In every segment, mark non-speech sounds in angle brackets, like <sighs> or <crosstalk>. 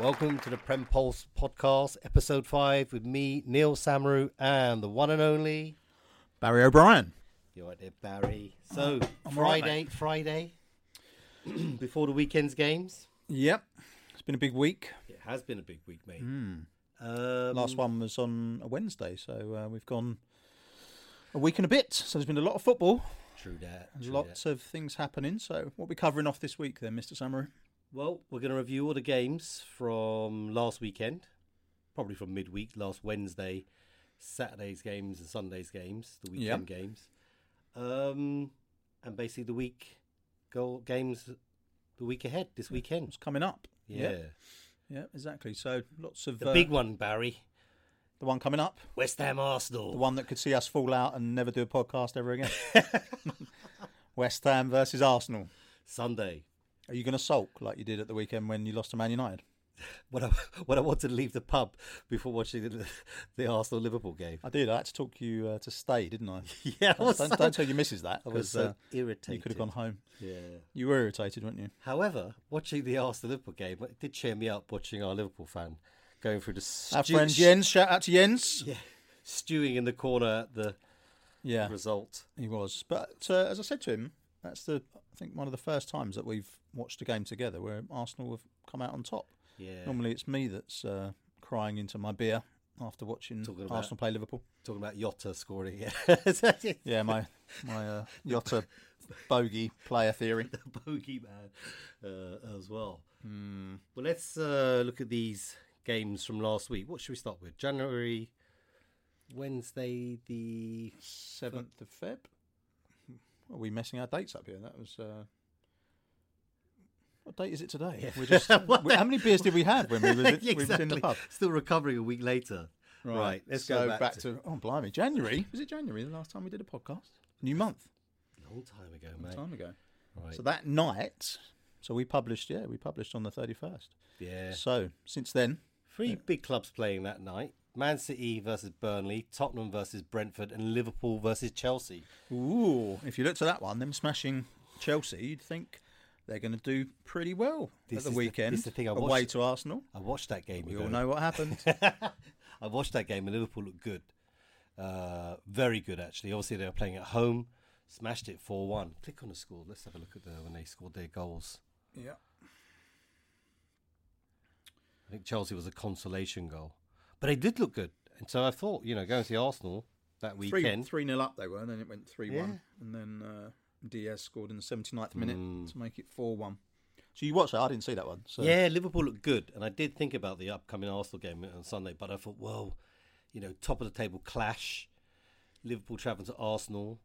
Welcome to the Prem Pulse podcast, episode five, with me, Neal Samaroo, and the one and only. Barry O'Brien. You're right there, Barry. So, I'm all right, Friday, Friday, <clears throat> before the weekend's games. Yep. It's been a big week. It has been a big week, mate. Mm. Um, Last one was on a Wednesday, so uh, we've gone a week and a bit. So there's been a lot of football, True that. true lots that. of things happening. So what are we covering off this week then, Mr. Samaroo? Well, we're going to review all the games from last weekend, probably from midweek, last Wednesday, Saturday's games and Sunday's games, the weekend games, um, and basically the week goal games the week ahead this weekend. What's coming up? Yeah, Yeah, exactly. So lots of the uh, big one, Barry. the one coming up, West Ham Arsenal. the one that could see us fall out and never do a podcast ever again. <laughs> <laughs> West Ham versus Arsenal. Sunday. Are you going to sulk like you did at the weekend when you lost to Man United? <laughs> When I when I wanted to leave the pub before watching the, the Arsenal Liverpool game. I did. I had to talk you uh, to stay, didn't I? <laughs> Yeah, I was don't, so, don't tell your missus that. I was so uh, irritated. you could have gone home. Yeah. You were irritated, weren't you? However, watching the Arsenal Liverpool game, it did cheer me up watching our Liverpool fan going through the Our friend Jens, shout out to Jens. yeah, stewing in the corner at the Yeah, result. he was. But uh, as I said to him, that's the I think one of the first times that we've watched a game together where Arsenal have come out on top. Yeah. Normally, it's me that's uh, crying into my beer after watching Talking about- Arsenal play Liverpool. Talking about Jota scoring. Yeah. <laughs> Yeah, my my uh, Jota bogey player theory. <laughs> the bogey man uh, as well. Hmm. Well, let's uh, look at these games from last week. What should we start with? January, Wednesday, the Seventh of Feb. Are we messing our dates up here? That was. Uh... What date is it today? Yeah. We're just, <laughs> we- how many beers did we have when we was, <laughs> we was in the pub? Still recovering a week later. Right, let's so go back to- oh blimey, January. Was it January the last time we did a podcast? New month, Long time ago, long mate. time ago. Right. So that night, so we published. Yeah, we published on the thirty first. yeah. So since then, Three big clubs playing that night: Man City versus Burnley, Tottenham versus Brentford, and Liverpool versus Chelsea. ooh, if you looked at that one, them smashing Chelsea, you'd think they're going to do pretty well This at the is the- weekend. this is the thing I watched, away to Arsenal. I watched that game. We ago. all know what happened. <laughs> I watched that game and Liverpool looked good. Uh, very good, actually. Obviously, they were playing at home, smashed it 4 1. Click on the score. Let's have a look at the, when they scored their goals. yeah. I think Chelsea was a consolation goal. But they did look good. And so I thought, you know, going to see Arsenal that weekend. three nil up they were, and then it went three Yeah. one, and then uh, Diaz scored in the 79th minute Mm. to make it four one. So you watched that? I didn't see that one. So Yeah, Liverpool looked good. And I did think about the upcoming Arsenal game on Sunday, but I thought, well, you know, top of the table clash. Liverpool travelling to Arsenal.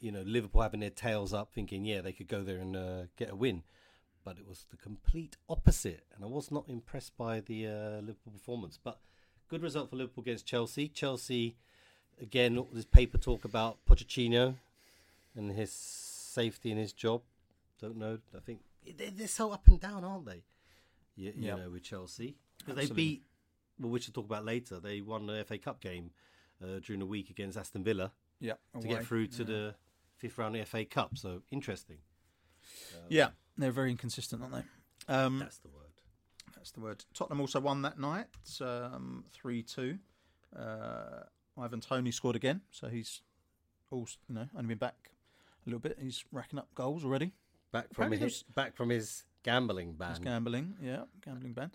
You know, Liverpool having their tails up, thinking, yeah, they could go there and uh, get a win. But it was the complete opposite. And I was not impressed by the uh, Liverpool performance. But good result for Liverpool against Chelsea. Chelsea, again, all this paper talk about Pochettino and his safety in his job. Don't know. I think they're, they're so up and down, aren't they? You, you Yeah. know, with Chelsea. 'Cause they beat, well, which we'll talk about later. They won the FA Cup game uh, during the week against Aston Villa yeah, to get through to yeah. the fifth round of the FA Cup. So interesting. Yeah, they're very inconsistent, aren't they? Um, That's the word. That's the word. Tottenham also won that night, um, three two. Uh, Ivan Toney scored again, so he's also you know only been back a little bit. He's racking up goals already. Back from Apparently his back from his gambling ban. He's gambling, yeah, gambling ban.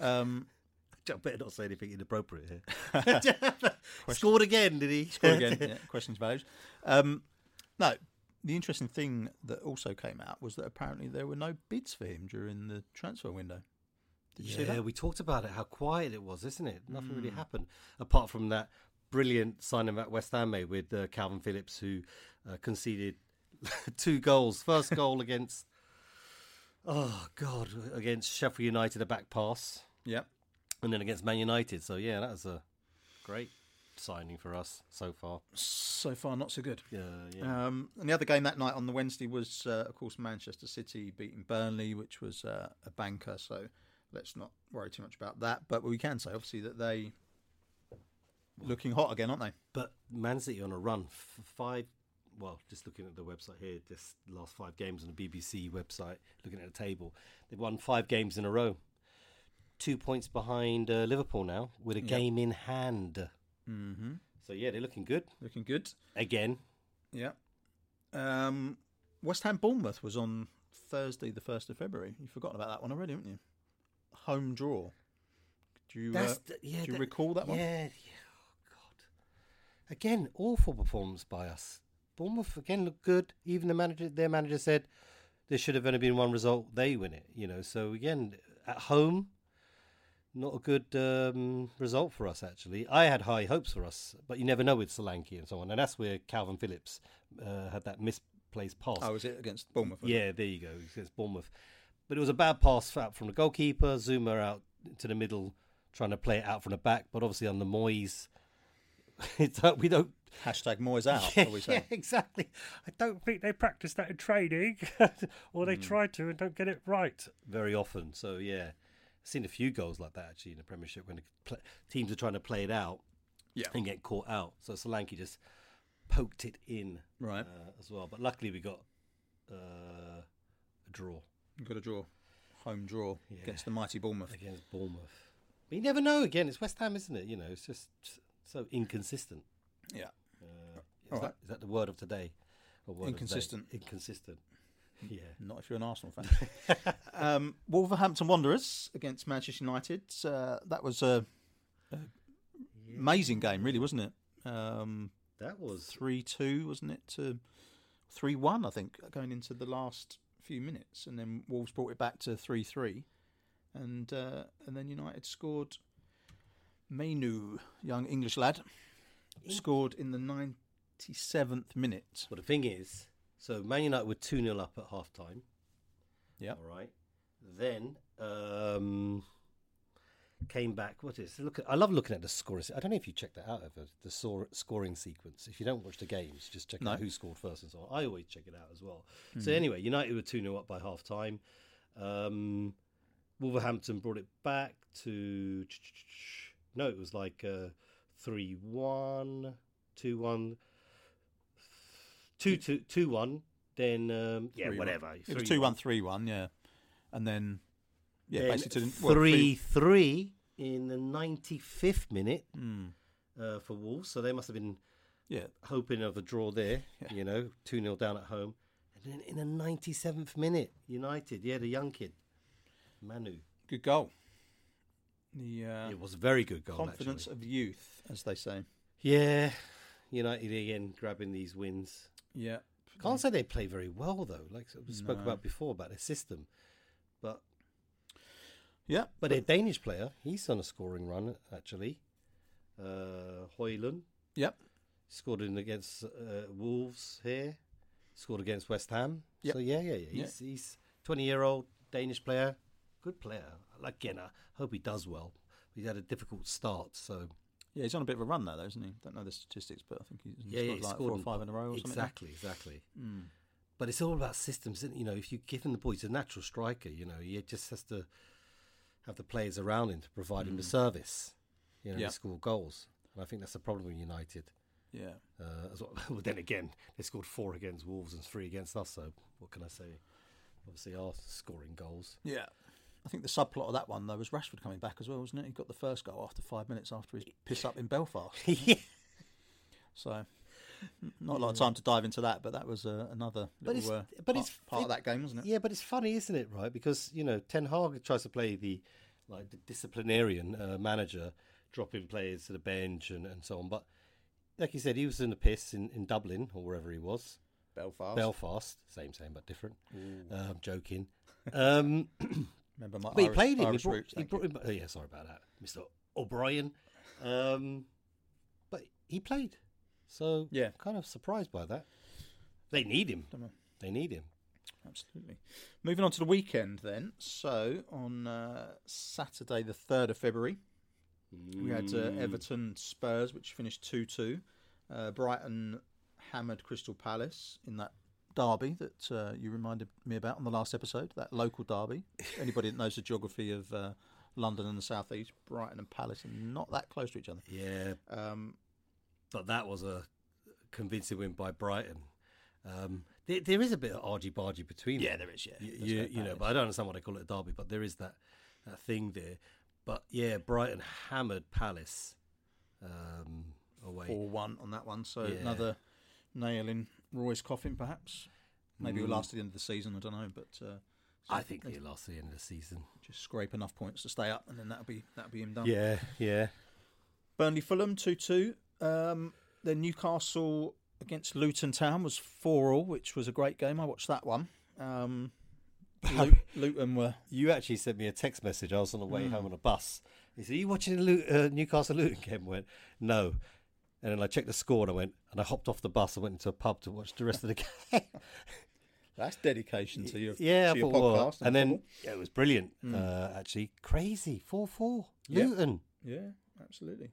Um, <laughs> I better not say anything inappropriate here. <laughs> Scored again, did he? scored again. <laughs> yeah, questions values. Um, no, the interesting thing that also came out was that apparently there were no bids for him during the transfer window. Did you see yeah, we talked about it. How quiet it was, isn't it? Nothing really Mm. happened apart from that brilliant signing that West Ham made with uh, Kalvin Phillips, who uh, conceded <laughs> two goals. First goal against, oh god, against Sheffield United, a back pass, Yeah. and then against Man United. So yeah, that was a great signing for us so far. So far, not so good. Yeah, yeah. Um, and the other game that night on the Wednesday was, uh, of course, Manchester City beating Burnley, which was uh, a banker. So let's not worry too much about that. But we can say, obviously, that they looking hot again, aren't they? But Man City on a run, f- five. Well, just looking at the website here, just last five games on the BBC website, looking at the table, they've won five games in a row. two points behind uh, Liverpool now with a Yep. game in hand. Mm-hmm. So yeah, they're looking good Looking good. again. Yeah. Um, West Ham Bournemouth was on Thursday, the first of February. You've forgotten about that one already, haven't you? Home draw. Do you uh, the- yeah, do you that- recall that one? Yeah, yeah. Oh God. Again, awful performance by us. Bournemouth again looked good. Even the manager, their manager said there should have only been one result. They win it. You know. So again, at home, not a good um, result for us. Actually, I had high hopes for us, but you never know with Solanke and so on. And that's where Kalvin Phillips uh, had that misplaced pass. Oh, was it against Bournemouth? was it? Yeah, there you go. Against Bournemouth. But it was a bad pass out from the goalkeeper. Zouma out to the middle, trying to play it out from the back. But obviously, on the Moyes, <laughs> it's, uh, we don't. Hashtag Moyes out. <laughs> Yeah, we yeah, exactly. I don't think they practice that in training, <laughs> or they try to and don't get it right very often. So yeah, I've seen a few goals like that actually in the Premiership when the pl- teams are trying to play it out Yeah. and get caught out. So Solanke just poked it in Right. uh, as well. But luckily, we got uh, a draw. You've got a draw. Home draw Yeah. against the mighty Bournemouth. against Bournemouth. But you never know. Again, it's West Ham, isn't it? You know, it's just so inconsistent. Yeah. Uh, is, that, right. is that the word of today? Or word of the day? Inconsistent. Inconsistent. <laughs> Yeah. Not if you're an Arsenal fan. <laughs> um, Wolverhampton Wanderers against Manchester United. Uh, that was a, a amazing game, really, wasn't it? Um, That was three two, wasn't it? To three one, I think, going into the last few minutes, and then Wolves brought it back to three three, and uh, and then United scored. Mainoo, young English lad, scored in the ninety seventh minute. Well, the thing is, so Man United were 2 0 up at half time. Yeah. All right. Then um, came back. What is Look, at, I love looking at the scoring. I don't know if you checked that out ever. The sor- scoring sequence. If you don't watch the games, just check No. out who scored first and so on. I always check it out as well. So anyway, United were 2 0 up by half time. Um, Wolverhampton brought it back to. No, it was like uh, 3 1, 2 2 2, 2 1. Then, um, yeah, 3-1. whatever. It was 3-1. two one three one, yeah, and then yeah, Then basically to the- well, three three in the ninety fifth minute Hmm. uh, for Wolves. So they must have been yeah, hoping of a draw there. Yeah. You know, two 0 down at home, and then in the ninety seventh minute, United. Yeah, the young kid, Mainoo. good goal. The uh, it was a very good goal. confidence actually. of youth, as they say. Yeah, United again grabbing these wins. Yeah, Can't say they play very well though. Like we spoke No. about before about their system, but yeah, But a Danish player, he's on a scoring run actually. Uh, Højlund yep, scored in against uh, Wolves here. Scored against West Ham. Yep. So yeah, yeah, yeah. He's he's twenty year old Danish player, good player. I like again, I hope he does well. He's had a difficult start, so yeah. He's on a bit of a run there, though, isn't he? Don't know the statistics, but I think he's yeah, yeah, scored he like scored four or five in a row or something. exactly, exactly. Mm. But it's all about systems, isn't it? You know, if you give him the ball, he's a natural striker. You know, he just has to have the players around him to provide him the service. You know, Mm. Yeah. to score goals. And I think that's the problem with United. Yeah, Uh, as well. <laughs> well, then again, they scored four against Wolves and three against us. So what can I say? Obviously, are scoring goals. yeah. I think the subplot of that one though was Rashford coming back as well, wasn't it? He got the first goal after five minutes after his piss up in Belfast. <laughs> yeah, So, <laughs> not a lot of time to dive into that, but that was uh, another But little, it's- uh, but part, it's- part of that game, wasn't it? yeah, but it's funny, isn't it? Right? Because you know, Ten Hag tries to play the like the disciplinarian uh, manager, dropping players to the bench and, and so on. But like you said, he was in the piss in, in Dublin or wherever he was. Belfast. Belfast, same, same, but different. Uh, I'm joking. <laughs> Um, <coughs> Remember my but he played him. He Irish brought, roots. he thank brought him. Oh, yeah, sorry about that, Mister O'Brien. Um, but he played, so Yeah. kind of surprised by that. They need him. Don't know. They need him. Absolutely. Moving on to the weekend then. So on uh, Saturday, the 3rd of February, we had uh, Mm. Everton Spurs, which finished 2 2. Uh, Brighton hammered Crystal Palace in that derby that uh, you reminded me about on the last episode, that local derby. <laughs> Anybody that knows the geography of uh, London and the South East, Brighton and Palace are not that close to each other. Yeah, Um, but that was a convincing win by Brighton. Um, there, there is a bit of argy bargy between them. there is, yeah. you, you, you know, but I don't understand what they call it a derby. But there is that that thing there. But yeah, Brighton hammered Palace um, away. Four one on that one. So Yeah. another nail in Roy's coffin, perhaps. Maybe Mm. it'll last to the end of the season. I don't know, but uh, I think lost at the end of the season. just scrape enough points to stay up, and then that'll be that'll be him done. Yeah, yeah. Burnley Fulham two two. Um, then Newcastle against Luton Town was four all, which was a great game. I watched that one. Um, <laughs> Lu- Luton were You actually sent me a text message. I was on the way Mm. home on a bus. He said, "Are you watching the Lu- uh, Newcastle Luton game?" I went, "No." And then I checked the score and I went, and I hopped off the bus and went into a pub to watch the rest of the <laughs> game. that's dedication to your yeah, to your thought, well, podcast and then yeah, it was brilliant. Mm. Uh, actually, crazy four four Yeah. Luton. yeah, absolutely.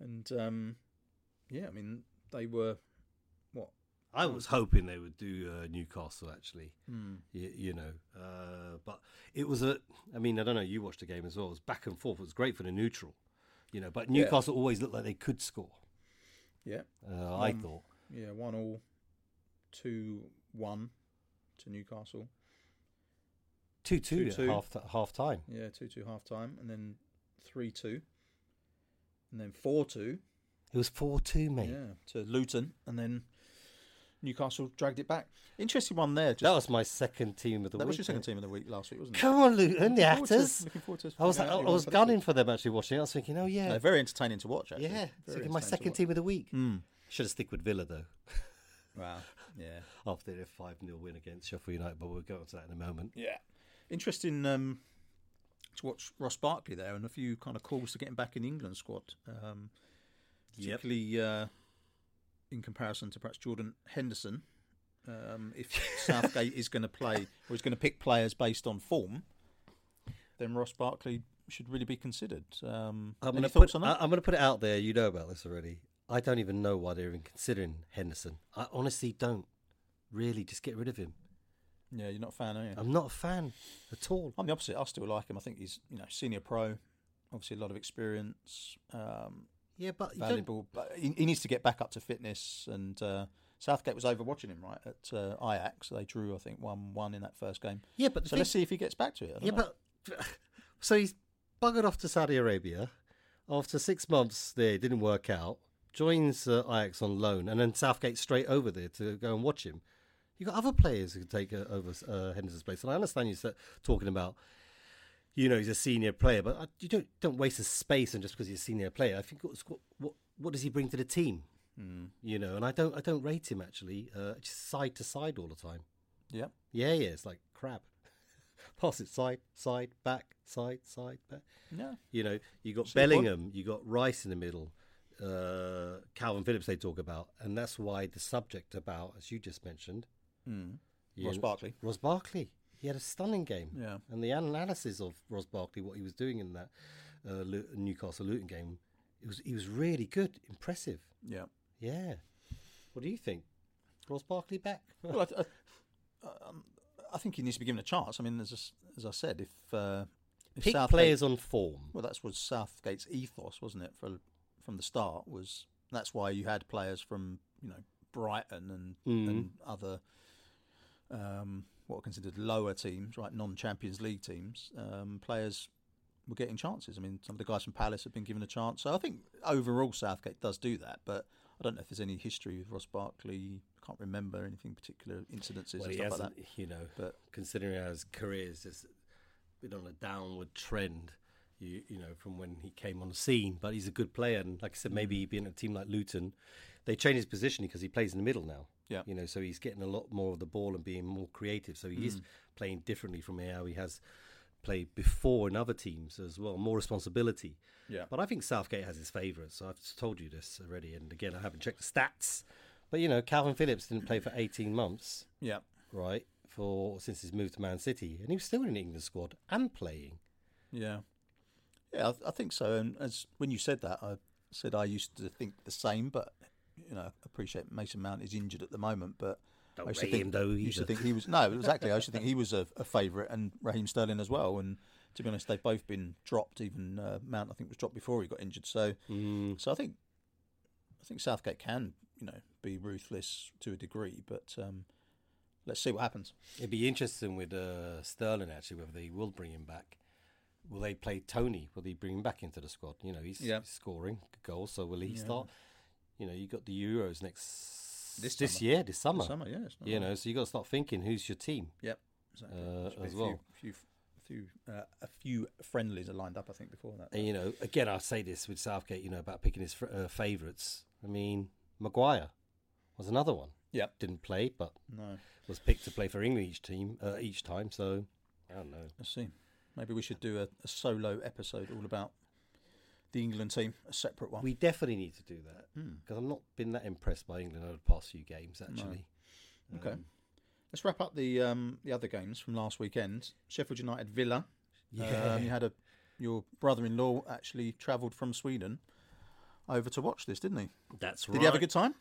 And um, yeah, I mean they were what I was hoping they would do uh, Newcastle actually. hmm, you, you know. Uh, but it was a. I mean, I don't know. You watched the game as well. It was back and forth. It was great for the neutral, you know. But Yeah. Newcastle always looked like they could score. yeah Uh, I Um, thought. yeah one all two one to Newcastle. Two half t- half time. Yeah, two two half time, and then three two, and then four two. It was four two, mate. Yeah, to Luton, and then Newcastle dragged it back. Interesting one there. Just, That was my second team of the that week. That was your second team of the week last week, wasn't it? Come on, Luton, the Looking forward to- actors. looking forward to I was I, who was won for this gunning for them actually watching. it. I was thinking, oh yeah, No, very entertaining to watch. Actually, yeah. My second team of the week. Mm. Should have stick with Villa though. <laughs> Wow. Yeah. <laughs> After their five 0 win against Sheffield United, but we'll go on to that in a moment. Yeah. Interesting um, to watch Ross Barkley there and a few kind of calls to get him back in the England squad. Um, Yep. particularly uh, in comparison to perhaps Jordan Henderson. Um, if <laughs> Southgate is going to play or is going to pick players based on form, then Ross Barkley should really be considered. Um, I'm any gonna thoughts put on that? I, am going to put it out there. You know about this already. I don't even know why they're even considering Henderson. I honestly don't. Really, just get rid of him. yeah, you're not a fan, are you? I'm not a fan at all. I'm the opposite. I still like him. I think he's you know senior pro, obviously a lot of experience, um, Yeah, but valuable. But he, he needs to get back up to fitness. And uh, Southgate was overwatching him right at uh, Ajax. They drew, I think, one one in that first game. yeah, but So thing- let's see if he gets back to it. Yeah, know. but <laughs> so he's buggered off to Saudi Arabia after six months. There, didn't work out. Joins uh, Ajax on loan, and then Southgate straight over there to go and watch him. You've got other players who can take uh, over uh, Henderson's place, and I understand you are talking about, you know, he's a senior player, but uh, you don't don't waste his space and just because he's a senior player. I think what what what does he bring to the team? Hmm. You know, and I don't I don't rate him actually. Uh, just side to side all the time. yeah, Yeah, yeah, it's like crap. <laughs> Pass it side, side, back, side, side, back. yeah, You know, you got See the point? Bellingham, you got Rice in the middle, uh, Kalvin Phillips they talk about, and that's why the subject about, as you just mentioned, mm. Ross Barkley. Ross Barkley. He had a stunning game, Yeah, and the analysis of Ross Barkley, what he was doing in that uh, Lu- Newcastle Luton game, it was he was really good, impressive. yeah. Yeah. What do you think? Ross Barkley back? Well, I, I, um, I think he needs to be given a chance. I mean, as as I said, if, uh, if Pick Southgate- players on form. Well, that's was Southgate's ethos, wasn't it? For from the start was that's why you had players from you know Brighton and Mhm. and other um, what are considered lower teams, right? Non-Champions League teams. Um, players were getting chances. I mean, some of the guys from Palace have been given a chance. So I think overall Southgate does do that, but I don't know if there's any history with Ross Barkley. I can't remember anything particular incidences Well, and stuff like that. you know, But considering how his career has just been on a downward trend, you, you know, from when he came on the scene. But he's a good player, and like I said, maybe he'd be in a team like Luton. They changed his position because he plays in the middle now. Yeah. you know, so he's getting a lot more of the ball and being more creative. So he is mm. playing differently from how he has played before in other teams as well. More responsibility. yeah, But I think Southgate has his favourites. So I've told you this already, and again, I haven't checked the stats. But you know, Kalvin Phillips didn't play for 18 months yeah, right, for since he's moved to Man City, and he was still in the England squad and playing. Yeah, yeah, I, I think so. And as when you said that, I said I used to think the same, but you know, appreciate Mason Mount is injured at the moment, but Don't I used to think, him, though, Used to think he was no, exactly. I used to think he was a, a favourite, and Raheem Sterling as well. And to be honest, they've both been dropped. Even uh, Mount, I think, was dropped before he got injured. So, Mm, so I think, I think Southgate can, you know, be ruthless to a degree, but um, let's see what happens. it'd be interesting with uh, Sterling actually whether they will bring him back will they play Toney? Will they bring him back into the squad? You know, he's, Yeah. scoring goals, so will he Yeah. start? You know, you got the Euros next This this summer. year, this summer. This summer, yeah. You bad. know, so you got to start thinking who's your team. Yep. Exactly. uh, as a well. Few, few, few, uh, a few friendlies are lined up, I think, before that. And you know, again, I say this with Southgate. You know about picking his fr- uh, favourites. I mean, Maguire was another one. Yep. Didn't play, but No. was picked to play for England each team uh, each time. So I don't know. Let's see. Maybe we should do a, a solo episode all about the England team, a separate one. We definitely need to do that Hmm. because I've not been that impressed by England over the past few games. Actually, Okay. Um, Let's wrap up the um, the other games from last weekend. Sheffield United Villa. yeah. Um, you had a your brother-in-law actually travelled from Sweden over to watch this, didn't he? that's right. Did he have a good time?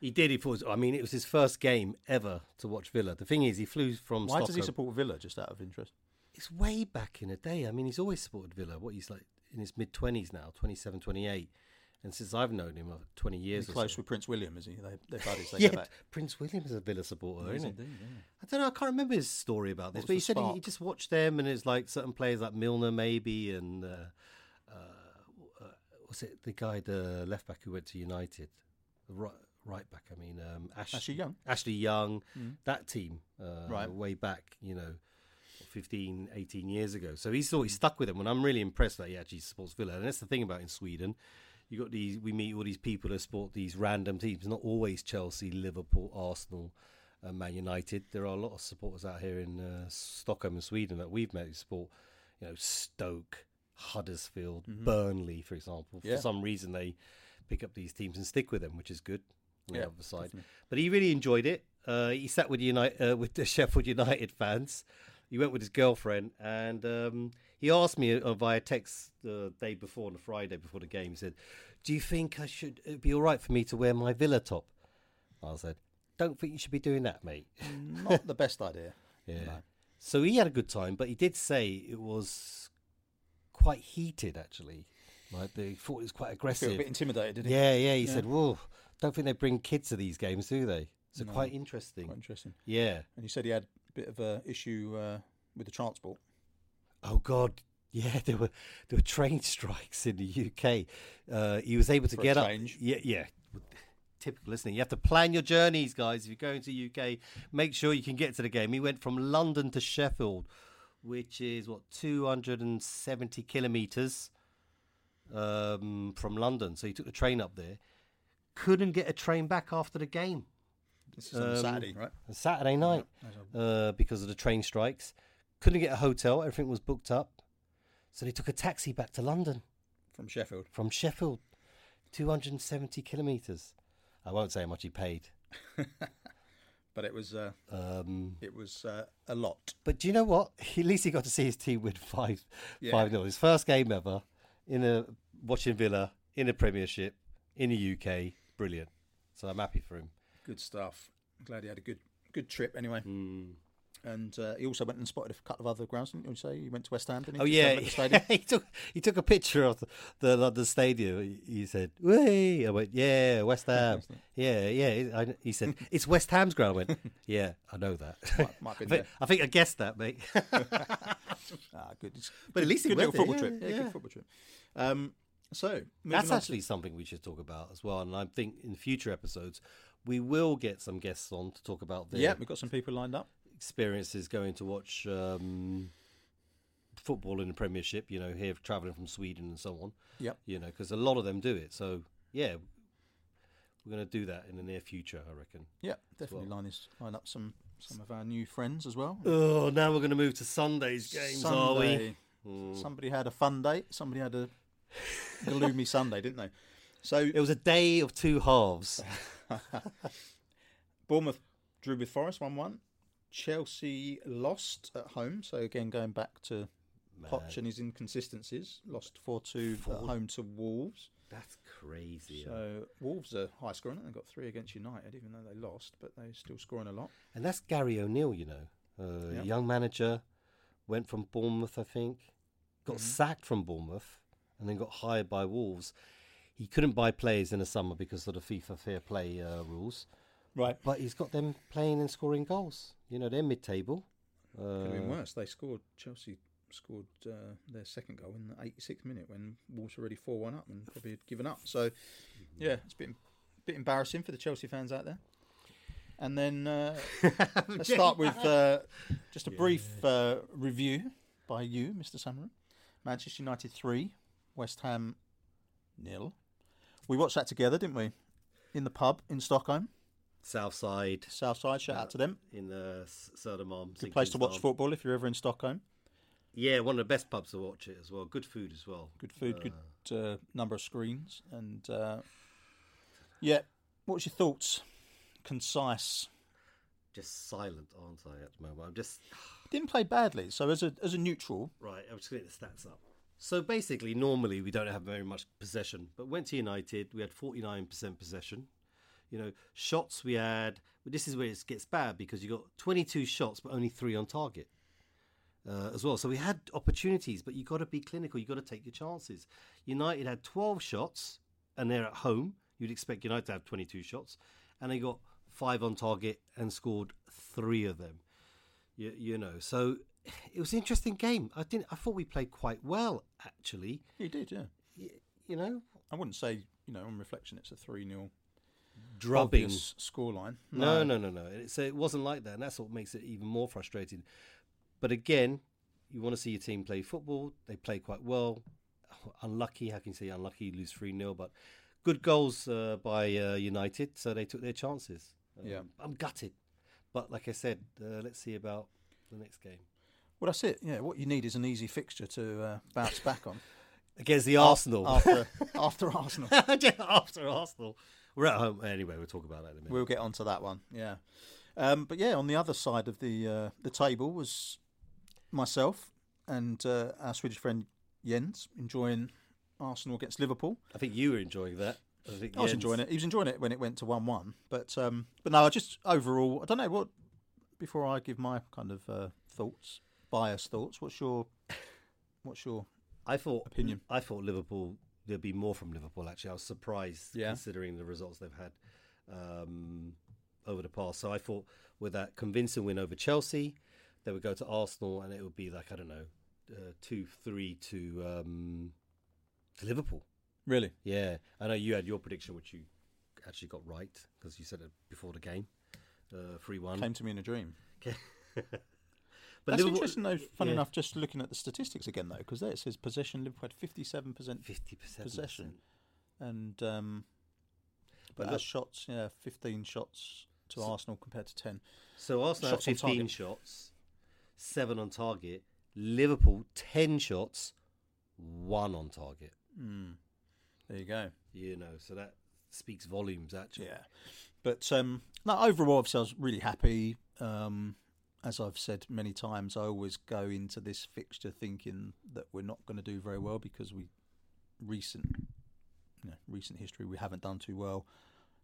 He did. He thought. I mean, it was his first game ever to watch Villa. The thing is, he flew from. Why does he support Villa? Just out of interest. It's way back in the day. I mean, he's always supported Villa. What he's like in his mid twenties now, 27, 28. and since I've known him, uh, twenty years He's or close so. with Prince William, is he? They, they're buddies. They <laughs> yeah. Prince William is a Villa supporter, isn't he? yeah. I don't know. I can't remember his story about this, was but he said he, he just watched them, and it's like certain players like Milner, maybe, and uh, uh, uh, was it the guy, the left back who went to United, right right back? I mean, um, Ash, Ashley Young. Ashley Young, Mm. that team, uh, Right. way back, you know, 15, 18 years ago. So he's always stuck with them, and I'm really impressed that he actually supports Villa. And that's the thing about in Sweden. You got these. We meet all these people that support these random teams. Not always Chelsea, Liverpool, Arsenal, uh, Man United. There are a lot of supporters out here in uh, Stockholm and Sweden that we've met who support. You know, Stoke, Huddersfield, Burnley, for example. Yeah. For some reason, they pick up these teams and stick with them, which is good. On Yeah, the other side, definitely. but he really enjoyed it. Uh, he sat with United, uh, with the <laughs> Sheffield United fans. He went with his girlfriend, and um, he asked me uh, via text the day before, on the Friday before the game. He said, "Do you think I should? It'd be all right for me to wear my Villa top?" I said, "Don't think you should be doing that, mate." <laughs> Not the best idea. <laughs> Yeah. No. So he had a good time, but he did say it was quite heated. Actually, like they thought it was quite aggressive. a bit intimidated, didn't he? Yeah, yeah. He Yeah. said, "Whoa, don't think they bring kids to these games, do they?" So No. quite interesting. Quite interesting. Yeah. And you said he had a bit of a issue uh, with the transport. Oh God, <laughs> yeah, there were there were train strikes in the UK. Uh, he was able to For a get up. Yeah, yeah. Typical, isn't it? You have to plan your journeys, guys. If you're going to UK, make sure you can get to the game. He went from London to Sheffield, which is what 270 kilometres um, from London. So he took the train up there. Couldn't get a train back after the game. This is on Um, Saturday, right? Saturday night a- uh, because of the train strikes. Couldn't get a hotel. Everything was booked up. So they took a taxi back to London From Sheffield. from Sheffield, 270 kilometres. I won't say how much he paid. <laughs> But it was uh, Um, it was uh, a lot. but do you know what? <laughs> At least he got to see his team win five, Yeah. five nil. His first game ever in a watching Villa in a Premiership in the UK. Brilliant. So I'm happy for him. Good stuff. I'm glad he had a good good trip anyway. Mm. And uh, he also went and spotted a couple of other grounds, didn't you say? He went to West Ham, didn't he? Oh yeah, the stadium? <laughs> he took he took a picture of the, the London Stadium. He, he said, "Way!" I went, "Yeah, West Ham." yeah, yeah. I, he said, <laughs> "It's West Ham's ground." I went, <laughs> "Yeah, I know that." Might- might be I, think. I think I guessed that, mate. Ah, good. It's But at least he good went little there, football yeah, trip. Yeah, yeah. good football trip. Um, so That's on actually something we should talk about as well. And I think in future episodes we will get some guests on to talk about their yeah, we've got some people lined up. Experiences going to watch um, football in the Premiership. You know, here traveling from Sweden and so on. Yep. You know, because a lot of them do it. So yeah, we're going to do that in the near future, I reckon. Yeah, definitely well. line this line up some some of our new friends as well. Oh, now we're going to move to Sunday's games, are we? Sunday. Somebody had a fun day. Somebody had a gloomy <laughs> Sunday, didn't they? So It was a day of two halves. <laughs> Bournemouth drew with Forest one one. Chelsea lost at home. So again, going back to Poch and his inconsistencies, lost four two at home to Wolves. That's crazy. So Wolves are high scoring. They got three against United, even though they lost, but they're still scoring a lot. And that's Gary O'Neill, you know, uh, Yeah. young manager, went from Bournemouth, I think, got Mm-hmm. sacked from Bournemouth, and then got hired by Wolves. He couldn't buy players in the summer because of the FIFA fair play uh, rules, Right. but he's got them playing and scoring goals. You know, they're mid-table. Could have been Uh, worse. They scored. Chelsea scored uh, their second goal in the 86th minute when Wolves were already 4 1 up and probably had given up. So, yeah, it's been a bit embarrassing for the Chelsea fans out there. And then uh, <laughs> let's start with uh, just a brief uh, review by you, Mr. Samaroo. Manchester United 3, West Ham nil. We watched that together, didn't we? In the pub in Stockholm, Southside Southside. Shout out to them. in the Södermalm. Good place to watch football if you're ever in Stockholm. Yeah, one of the best pubs to watch it as well. Good food as well. Good food, good uh, number of screens, and uh, yeah. What's your thoughts? Concise. Just silent, aren't I, at the moment? I'm just <sighs> Didn't play badly, so as a as a neutral, right. I'm just getting the stats up. So basically, normally we don't have very much possession, but went to United, we had 49% possession. You know, shots we had. But this is where it gets bad because you got 22 shots, but only three on target. uh, as well. So we had opportunities, but you got to be clinical. You got to take your chances. United had 12 shots, and they're at home. You'd expect United to have 22 shots, and they got five on target and scored three of them. You, you know, so it was an interesting game. I didn't. I thought we played quite well, actually. you did, yeah. Y- You know, I wouldn't say, you know, on reflection, it's a three 0 drubbing. scoreline. No, no, no, no. It's, it wasn't like that, and that's what makes it even more frustrating. But again, you want to see your team play football. They play quite well. <sighs> Unlucky, how can you say unlucky? Lose 3 0, but good goals uh, by uh, United, so they took their chances. Um, Yeah. I'm gutted. But like I said, uh, let's see about the next game. Well, that's it. Yeah, what you need is an easy fixture to uh, bounce back on <laughs> Against the Arsenal. after <laughs> after Arsenal. <laughs> After Arsenal. We're at home. Anyway, we'll talk about that in a minute. We'll get onto that one. Yeah, um, but yeah, on the other side of the uh, the table was myself and uh, our Swedish friend Jens enjoying Arsenal against Liverpool. I think you were enjoying that. I, think I was Jens- enjoying it. He was enjoying it when it went to one-one. But um, but no, I just overall, I don't know what. Before I give my kind of uh, thoughts, biased thoughts, what's your what's your I thought opinion? I thought Liverpool there'd be more from Liverpool. Actually, I was surprised Yeah. considering the results they've had um, over the past. So I thought with that convincing win over Chelsea, they would go to Arsenal and it would be like I don't know, uh, two three to um, to Liverpool. Really? Yeah, I know you had your prediction, which you actually got right because you said it before the game, uh, three one. Came to me in a dream. <laughs> But That's Liverpool- interesting, though. Funny yeah. enough, just looking at the statistics again, though, because there it says possession. Liverpool had fifty-seven percent fifty percent possession, and um, But look- look, shots, yeah, fifteen shots to So- Arsenal compared to ten. So Arsenal Shots had 15 shots, seven on target. Liverpool 10 shots, one on target. Mm. There you go. You know, so that speaks volumes. Actually, Yeah, but um, no, overall, obviously, I was really happy. Um, as I've said many times, I always go into this fixture thinking that we're not going to do very well because we recent, you know, recent history we haven't done too well.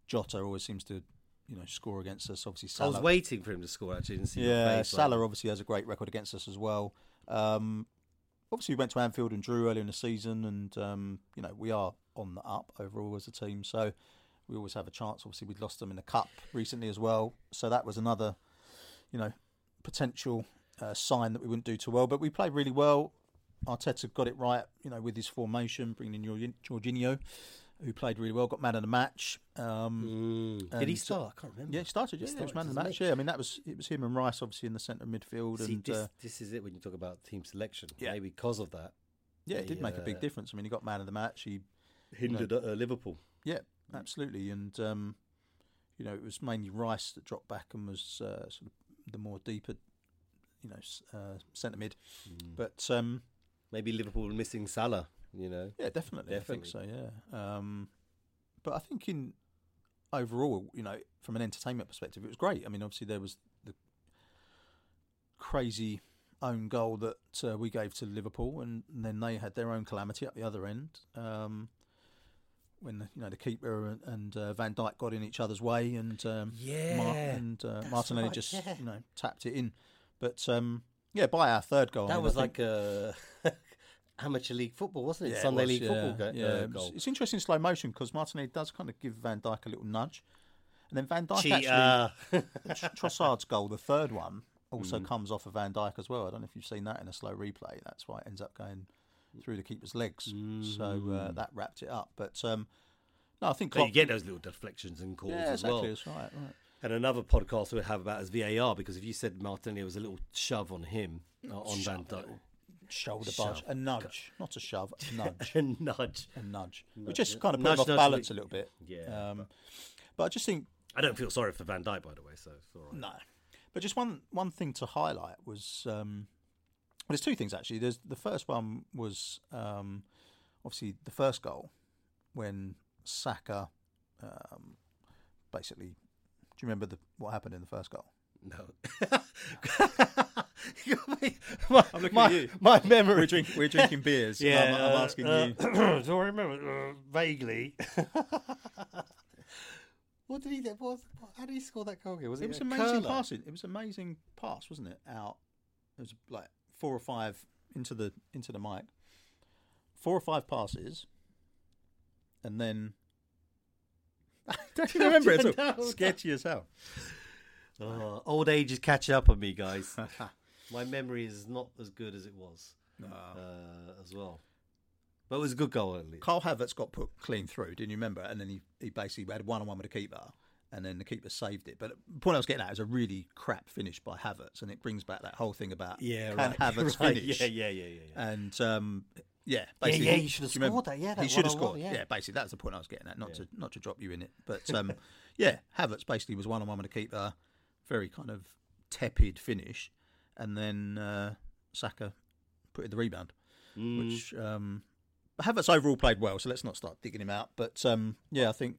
Jota always seems to, you know, score against us. Obviously, I was waiting for him to score. Actually, didn't see yeah, face, Salah like- obviously has a great record against us as well. Um, obviously, we went to Anfield and drew earlier in the season, and um, you know we are on the up overall as a team. So we always have a chance. Obviously, we'd lost them in the cup recently as well, so that was another, you know, potential uh, sign that we wouldn't do too well. But we played really well. Arteta got it right, you know, with his formation, bringing in Jorgin- Jorginho, who played really well, got man of the match. Um, Mm. Did he start? I can't remember. yeah, he started. Yeah, He he was man of the match. he? Yeah, I mean that was it was him and Rice obviously in the centre of midfield, See, and this, uh, this is it when you talk about team selection. Yeah. Maybe because of that, yeah, it did make a uh, big difference. I mean, he got man of the match. He hindered uh, Liverpool. yeah, absolutely, and um, you know it was mainly Rice that dropped back and was uh, sort of the more deeper, you know, uh, centre mid. Mm. But um, Maybe Liverpool missing Salah. You know, yeah, definitely, I think so. Yeah, um, but I think in overall, you know, from an entertainment perspective, it was great. I mean, obviously there was the crazy own goal that uh, we gave to Liverpool, and, and then they had their own calamity at the other end. Um, when the, you know the keeper and, and uh, Van Dijk got in each other's way, and um, Mar- Yeah, and uh, Martinelli right, just yeah. <laughs> you know tapped it in. But um, yeah, by our third goal, I that mean, was I like a <laughs> amateur league football, wasn't it? yeah, it Sunday was, league yeah, football go- Yeah, uh, goal. it's interesting slow motion because Martinelli does kind of give Van Dijk a little nudge, and then Van Dijk actually <laughs> Tr- Trossard's goal, the third one. also Mhm. comes off of Van Dijk as well. I don't know if you've seen that in a slow replay. That's why it ends up going through the keeper's legs. So uh, Mm. that wrapped it up. But um, no, I think But you get those little deflections and calls yeah, as exactly. well. That's right. right. And another podcast we have about is VAR because if you said Martinelli was a little shove on him uh, on Van Shove, Dijk, shoulder budge, a nudge, not a shove, a <laughs> nudge, a nudge. a nudge. We Nudge, just yeah. kind of put Nudge, him off balance a little bit. Yeah, Um, but I just think I don't feel sorry for Van Dijk by the way, so it's all right. No, but just one one thing to highlight was um, well, there's two things actually. There's the first one was um, obviously the first goal when Saka um, basically. Do you remember the what happened in the first goal? No. <laughs> my, <laughs> I'm looking my, at you. my memory. We're, drink, we're drinking beers. Yeah, <laughs> I'm, I'm uh, asking uh, you. <clears throat> do I remember uh, vaguely? what did he do? What, how did he score that goal? Was it, It was amazing curler? passing. It was amazing pass, wasn't it? Out. It was like four or five into the into the mic. Four or five passes, and then. <laughs> Don't you <laughs> remember it? It's all No, no. sketchy as hell. <laughs> Oh, old age is catching up on me, guys. My memory is not as good as it was uh, as well. But it was a good goal at least. Carl Havertz got put clean through, didn't you remember? And then he, he basically had one on one with the keeper, and then the keeper saved it. But the point I was getting at is a really crap finish by Havertz, and it brings back that whole thing about Yeah, can right. <laughs> Havertz right. finish? Yeah, yeah, yeah, yeah. yeah. And um, yeah, Yeah, basically, yeah, he should have you scored that. Yeah, that he should have scored. yeah. Yeah. basically that's the point I was getting at. Not Yeah. to not to drop you in it, but um, <laughs> yeah, Havertz basically was one on one with the keeper, very kind of tepid finish, and then uh, Saka put in the rebound Mm. which um, Havertz overall played well. So let's not start digging him out. But um, yeah, I think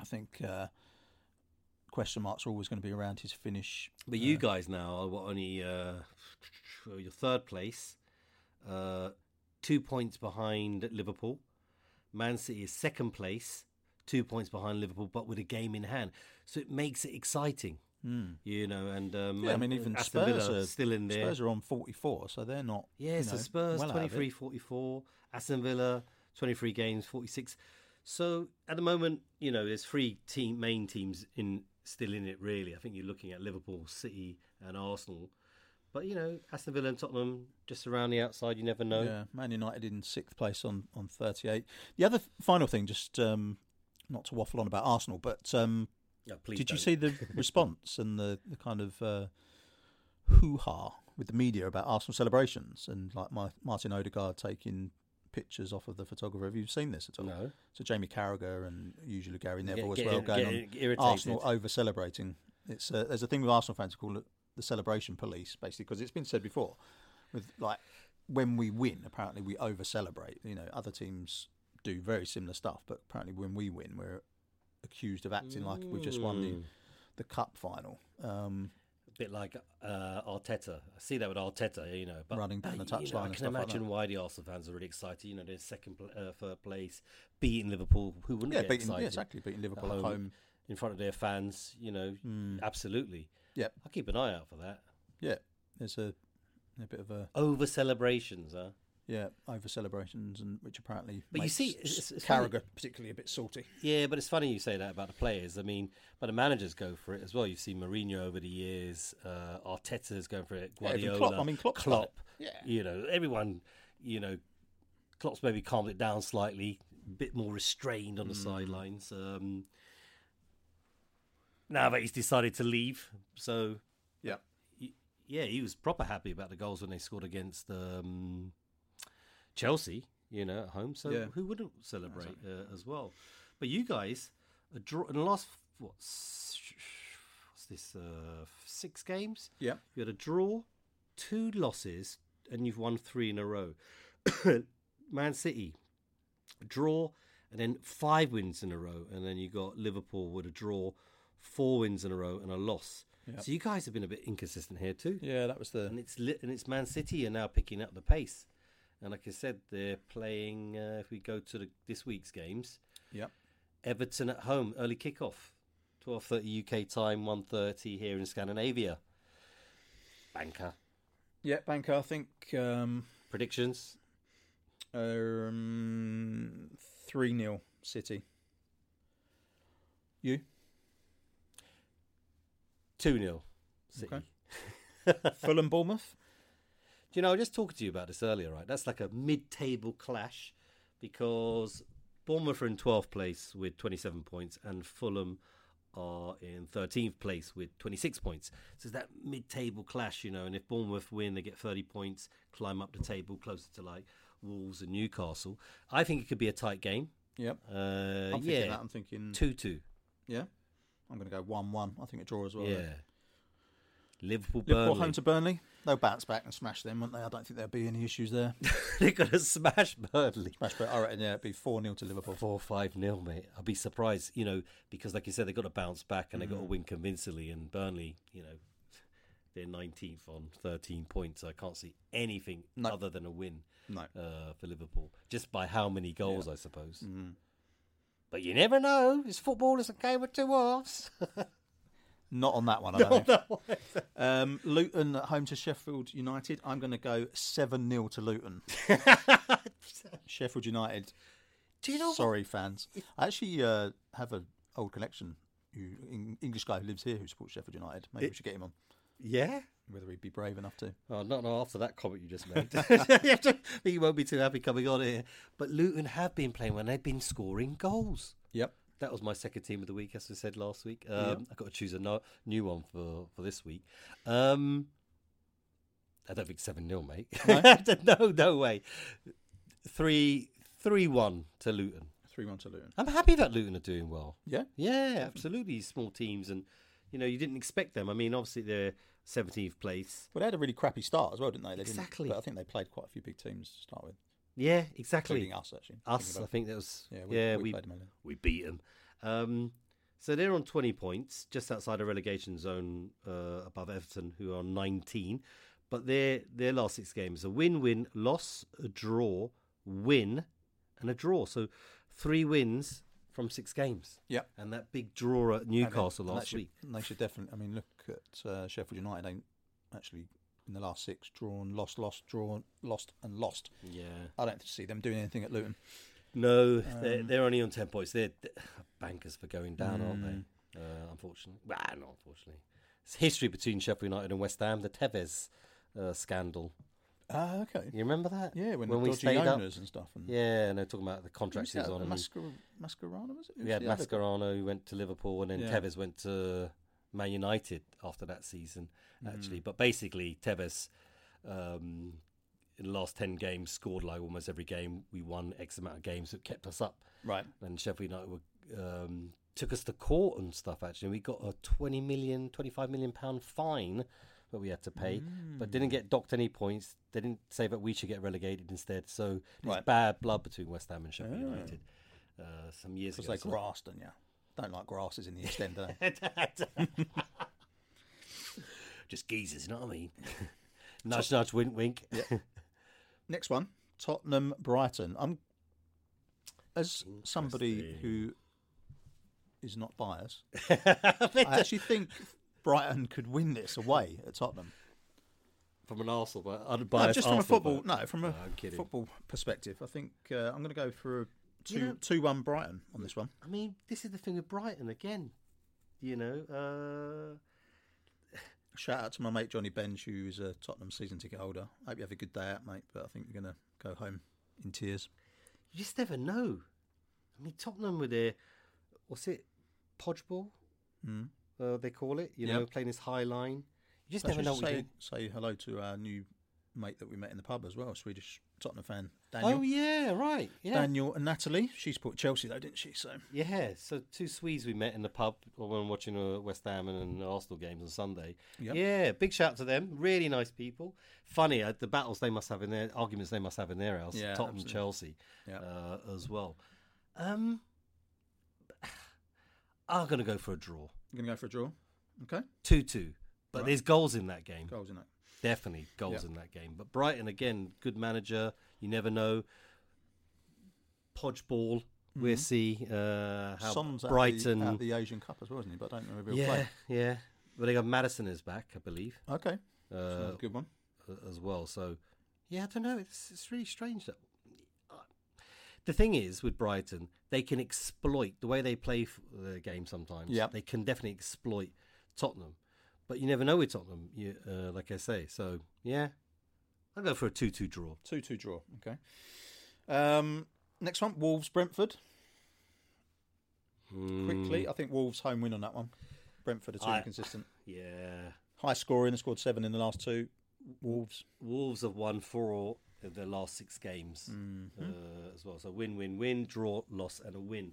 I think uh, question marks are always going to be around his finish. But you guys now are what, only uh, your third place, uh, two points behind Liverpool. Man City is second place, two points behind Liverpool, but with a game in hand. So it makes it exciting, you know. And um, Yeah, I mean even Aston Spurs Villa are still in there. Spurs are on forty four, so they're not. Yeah, so know, Spurs well out of it. 23 44, Aston Villa 23 games, 46. So at the moment, you know, there's three team main teams in still in it really. I think you're looking at Liverpool, City and Arsenal. But you know, Aston Villa and Tottenham just around the outside, you never know. Yeah, Man United in sixth place on, on 38. The other final thing, just um, not to waffle on about Arsenal, but um, No, did you don't. see the <laughs> response and the, the kind of uh, hoo ha with the media about Arsenal celebrations and like my, Martin Odegaard taking pictures off of the photographer? Have you seen this at all? No. So Jamie Carragher and usually Gary Neville Get- as well get- going get on. Arsenal over celebrating. It's uh, there's a thing with Arsenal fans called it the celebration police, basically, because it's been said before with like when we win, apparently we over celebrate. You know, other teams do very similar stuff, but apparently when we win, we're accused of acting like we just won the, Mm. the cup final. Um, A bit like uh, Arteta. I see that with Arteta, you know. But Running down the uh, you know, touchline I can stuff like imagine why the Arsenal fans are really excited. You know, they're second, uh, third place, beating Liverpool. Who wouldn't yeah, get beating, excited? yeah, exactly, beating Liverpool at home. home. in front of their fans. You know, Mm. absolutely. Yeah, I'll keep an eye out for that. yeah. There's a a bit of a Over celebrations, huh? Yeah over celebrations, and which apparently. But you see, it's- it's funny. Carragher particularly a bit salty. Yeah, but it's funny you say that about the players. I mean, but the managers go for it as well. You've seen Mourinho over the years. Uh, Arteta's going for it. Yeah, Guardiola. Klopp. I mean, Klopp's Klopp. Yeah. You know, everyone. You know, Klopp's maybe calmed it down slightly, a bit more restrained on the Mm. sidelines. Um, now that he's decided to leave, so Yeah. y- yeah, he was proper happy about the goals when they scored against um, Chelsea, you know, at home. So Yeah. who wouldn't celebrate uh, as well? But you guys, a draw in the last what? What's this? Uh, six games. Yeah. You had a draw, two losses, and you've won three in a row. <coughs> Man City, draw, and then five wins in a row, and then you got Liverpool with a draw, four wins in a row, and a loss. Yep. So you guys have been a bit inconsistent here too. Yeah, that was the And it's lit, and it's Man City are now picking up the pace. And like I said, they're playing. Uh, if we go to the, this week's games, Yep. Everton at home, early kickoff, twelve thirty UK time, one thirty here in Scandinavia. Banker Yeah, Banker, I think um, predictions. um, 3 0 City. You? Two 0 City. Okay. Fulham, Bournemouth. <laughs> Do you know, I was just talking to you about this earlier, right? That's like a mid table clash because Bournemouth are in 12th place with 27 points and Fulham are in 13th place with 26 points. So it's that mid table clash, you know, and if Bournemouth win, they get 30 points, climb up the table closer to like Wolves and Newcastle. I think it could be a tight game. Yep. Uh, I'm thinking yeah, that. I'm thinking 2 2. Yeah. I'm going to go 1 1. I think a draw as well. Yeah. Liverpool Burnley. home to Burnley. They'll bounce back and smash them, won't they? I don't think there'll be any issues there. <laughs> They're going to smash Burnley. Smash, but I reckon yeah, it'd be 4 0 to Liverpool. Four five nil, mate. I'd be surprised, you know, because like you said, they've got to bounce back and they've got to win convincingly. And Burnley, you know, they're nineteenth on thirteen points. I can't see anything No. other than a win No. uh, for Liverpool, just by how many goals, I suppose. Mm. But you never know. It's football. It's a game of two halves. <laughs> Not on that one, I don't think. <laughs> Um, Luton at home to Sheffield United. I'm going to go 7 0 to Luton. <laughs> Sheffield United. Do you know? what- Sorry, fans. I actually uh, have an old connection. Who, en- English guy who lives here who supports Sheffield United. Maybe we should get him on. Yeah. Whether he'd be brave enough to. Oh, not, not after that comment you just made. <laughs> he won't be too happy coming on here. But Luton have been playing when they've been scoring goals. Yep. That was my second team of the week, as I said last week. Um, Yep. I've got to choose a no, new one for, for this week. Um, I don't think 7 0, mate. <laughs> No? no, way. 3 3 1 to Luton. 3 1 to Luton. I'm happy that Luton are doing well. Yeah. Yeah, absolutely. Small teams, and, you know, you didn't expect them. I mean, obviously, they're 17th place. Well, they had a really crappy start as well, didn't they? they Exactly. Didn't, but I think they played quite a few big teams to start with, Yeah, exactly. including us, actually. Us, I think that was. Yeah, yeah, we, we, we played them. earlier. we beat them. Um, so they're on 20 points, just outside the relegation zone uh, above Everton, who are on 19. But their their last six games a win, win, loss, a draw, win, and a draw. So three wins from six games. Yeah. And that big draw at Newcastle and last should- week. They should definitely. I mean, look at uh, Sheffield United. They actually in the last six drawn, lost, lost, drawn, lost, and lost. Yeah. I don't see them doing anything at Luton. No, they're, Um, they're only on 10 points. They're, they're bankers for going down, aren't Mm. they? Uh, unfortunately. Well, not unfortunately. It's history between Sheffield United and West Ham, the Tevez uh, scandal. Ah, okay. You remember that? Yeah, when, when the we dodgy stayed up. and stuff. And Yeah, and they're talking about the contracts he was on. and Mascar- Mascherano was it? we had Who's the other guy? Mascherano who went to Liverpool, and then Yeah. Tevez went to Man United after that season, Mm. actually. But basically, Tevez, um, in the last 10 games, scored like almost every game. We won X amount of games that kept us up. Right. and Sheffield United were, um, took us to court and stuff. Actually, we got a twenty million, twenty-five million pound fine that we had to pay, but Mm. didn't get docked any points. They didn't say that we should get relegated instead. So there's Right. bad blood between West Ham and Sheffield Oh. United uh, some years ago. they so- grass, don't you? Don't like grasses in the East End, do they? <laughs> <laughs> Just geezers, you know what I mean? <laughs> nudge, nudge, wink, wink. Next one, Tottenham Brighton. I'm as somebody who is not biased. I actually think Brighton could win this away at Tottenham. from an Arsenal, but No, unbiased just from a football, fan. no, from a No, football perspective. I think uh, I'm going to go for a You two know- two one Brighton on this one. I mean, this is the thing with Brighton again. You know, uh, Shout out to my mate Johnny Bench, who's a Tottenham season ticket holder. I hope you have a good day out, mate. But I think you're going to go home in tears. you just never know. I mean, Tottenham were there. what's it, podgeball? Mm. Uh, they call it. You Yeah. know, playing this high line. You just I never know what say, say hello to our new mate that we met in the pub as well, Swedish Tottenham fan Daniel. Oh yeah, right. Yeah, Daniel and Natalie. She supported Chelsea though, didn't she? So yeah. So two Swedes we met in the pub when watching uh, West Ham and Arsenal games on Sunday. Yep. Yeah, big shout out to them. Really nice people. Funny uh, the battles they must have in their arguments they must have in their house. Yeah, Tottenham, absolutely. Chelsea, Yeah. uh, as well. Um, <sighs> I'm gonna go for a draw, you're gonna go for a draw. Okay, two-two. But Right. there's goals in that game. goals in it. Definitely goals Yeah. in that game. But Brighton again, good manager. You never know. Podge ball. We'll see uh, how Son's Brighton. the, out the Asian Cup as well, isn't he? But I don't know if he'll yeah, play. yeah. But they got Maddison is back, I believe, Okay, uh, good one. as well. So yeah, I don't know. It's it's really strange that. The thing is with Brighton, they can exploit the way they play the game sometimes. Yep. They can definitely exploit Tottenham. But you never know with Tottenham. You, uh, like I say, so yeah, I'll go for a two-two draw. Two-two draw. Okay. Um, next one, Wolves Brentford. Quickly, Mm, I think Wolves home win on that one. Brentford are too I- inconsistent. <sighs> yeah. High scoring, they scored seven in the last two. Wolves. Wolves have won four of their last six games Mm-hmm. uh, as well. So win, win, win, draw, loss, and a win.